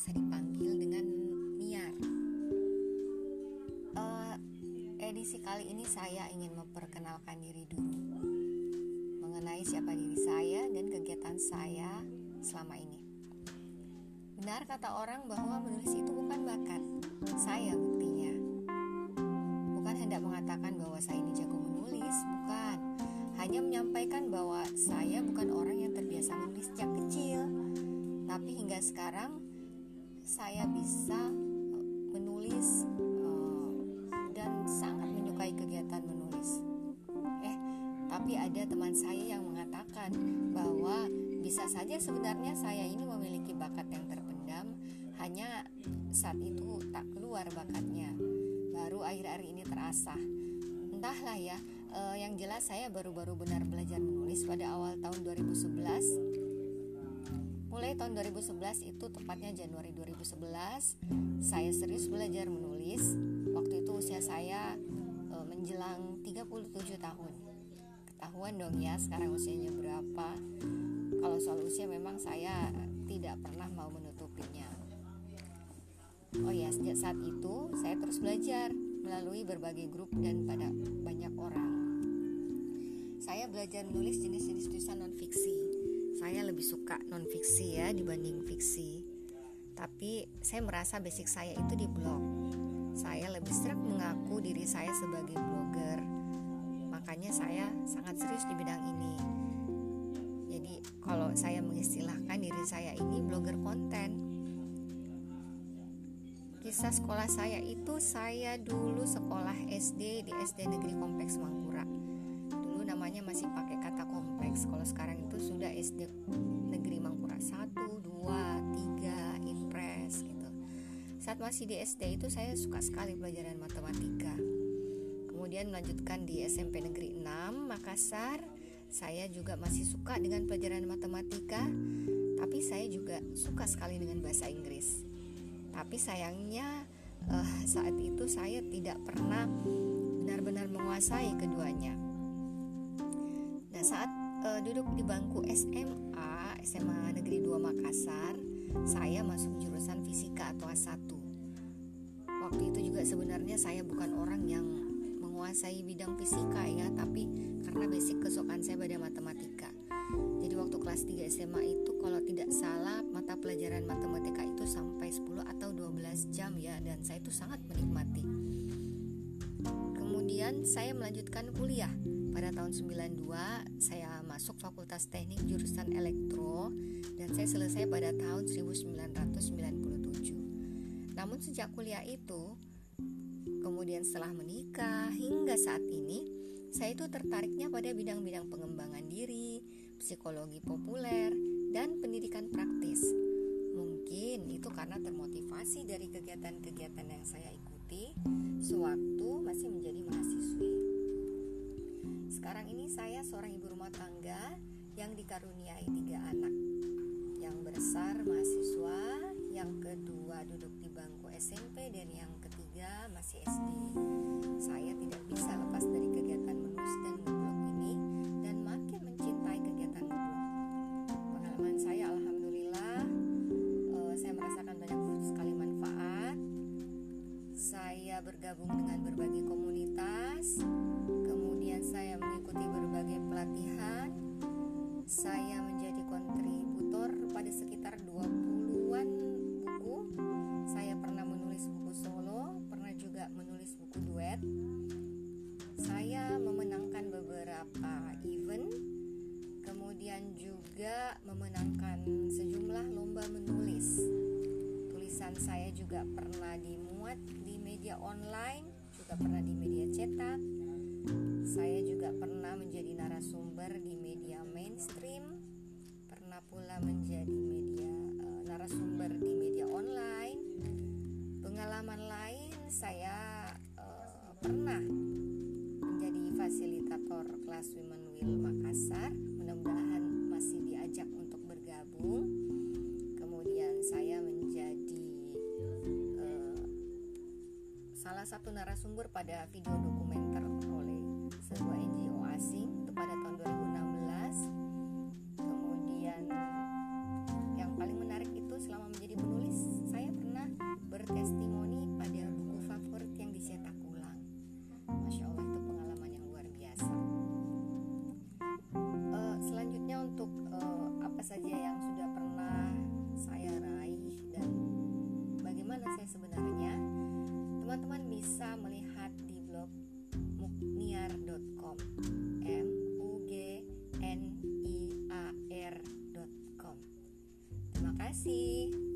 biasa dipanggil dengan Niar. Uh, edisi kali ini saya ingin memperkenalkan diri dulu mengenai siapa diri saya dan kegiatan saya selama ini. Benar kata orang bahwa menulis itu bukan bakat. Saya buktinya. Bukan hendak mengatakan bahwa saya ini jago menulis, bukan. Hanya menyampaikan bahwa saya bukan orang yang terbiasa menulis sejak tapi hingga sekarang saya bisa eh, menulis uh, dan sangat menyukai kegiatan menulis. Eh, tapi ada teman saya yang mengatakan bahwa bisa saja sebenarnya saya ini memiliki bakat yang terpendam, hanya saat itu tak keluar bakatnya. Baru akhir-akhir ini terasah. Entahlah ya, uh, yang jelas saya baru-baru benar belajar menulis pada awal tahun 2011 Mulai tahun 2011 itu tepatnya Januari 2011 saya serius belajar menulis. Waktu itu usia saya e, menjelang 37 tahun. Ketahuan dong ya sekarang usianya berapa. Kalau soal usia memang saya tidak pernah mau menutupinya. Oh ya, sejak saat itu saya terus belajar melalui berbagai grup dan pada banyak orang. Saya belajar menulis jenis-jenis tulisan non fiksi saya lebih suka non fiksi ya dibanding fiksi. Tapi saya merasa basic saya itu di blog. Saya lebih sering mengaku diri saya sebagai blogger. Makanya saya sangat serius di bidang ini. Jadi kalau saya mengistilahkan diri saya ini blogger konten. Kisah sekolah saya itu saya dulu sekolah SD di SD Negeri Kompleks Mangkura kompleks kalau sekarang itu sudah SD negeri Mangkura 1, 2, 3, Impres gitu. Saat masih di SD itu saya suka sekali pelajaran matematika. Kemudian melanjutkan di SMP Negeri 6 Makassar, saya juga masih suka dengan pelajaran matematika, tapi saya juga suka sekali dengan bahasa Inggris. Tapi sayangnya uh, saat itu saya tidak pernah benar-benar menguasai keduanya. Nah, saat uh, duduk di bangku SMA, SMA Negeri 2 Makassar, saya masuk jurusan fisika atau A1. Waktu itu juga sebenarnya saya bukan orang yang menguasai bidang fisika ya, tapi karena basic kesukaan saya pada matematika. Jadi waktu kelas 3 SMA itu kalau tidak salah mata pelajaran matematika itu sampai 10 atau 12 jam ya dan saya itu sangat menikmati. Kemudian saya melanjutkan kuliah pada tahun 92 saya masuk Fakultas Teknik jurusan Elektro dan saya selesai pada tahun 1997. Namun sejak kuliah itu, kemudian setelah menikah hingga saat ini, saya itu tertariknya pada bidang-bidang pengembangan diri, psikologi populer, dan pendidikan praktis. Mungkin itu karena termotivasi dari kegiatan-kegiatan yang saya ikuti sewaktu Sekarang ini saya seorang ibu rumah tangga yang dikaruniai tiga anak. Yang besar mahasiswa, yang kedua duduk di bangku SMP dan yang ketiga masih SD. Saya tidak bisa lepas dari kegiatan menulis dan ngeblog ini dan makin mencintai kegiatan ngeblog. Pengalaman saya alhamdulillah uh, saya merasakan banyak sekali manfaat. Saya bergabung dengan berbagai komunitas saya mengikuti berbagai pelatihan. Saya menjadi kontributor pada sekitar 20-an buku. Saya pernah menulis buku solo, pernah juga menulis buku duet. Saya memenangkan beberapa event, kemudian juga memenangkan sejumlah lomba menulis. Tulisan saya juga pernah dimuat di media online, juga pernah di media cetak, saya juga pernah menjadi narasumber di media mainstream, pernah pula menjadi media uh, narasumber di media online. Pengalaman lain saya uh, pernah menjadi fasilitator kelas Women Will Makassar. Mudah-mudahan masih diajak untuk bergabung. Kemudian saya menjadi uh, salah satu narasumber pada video dokumenter kasih.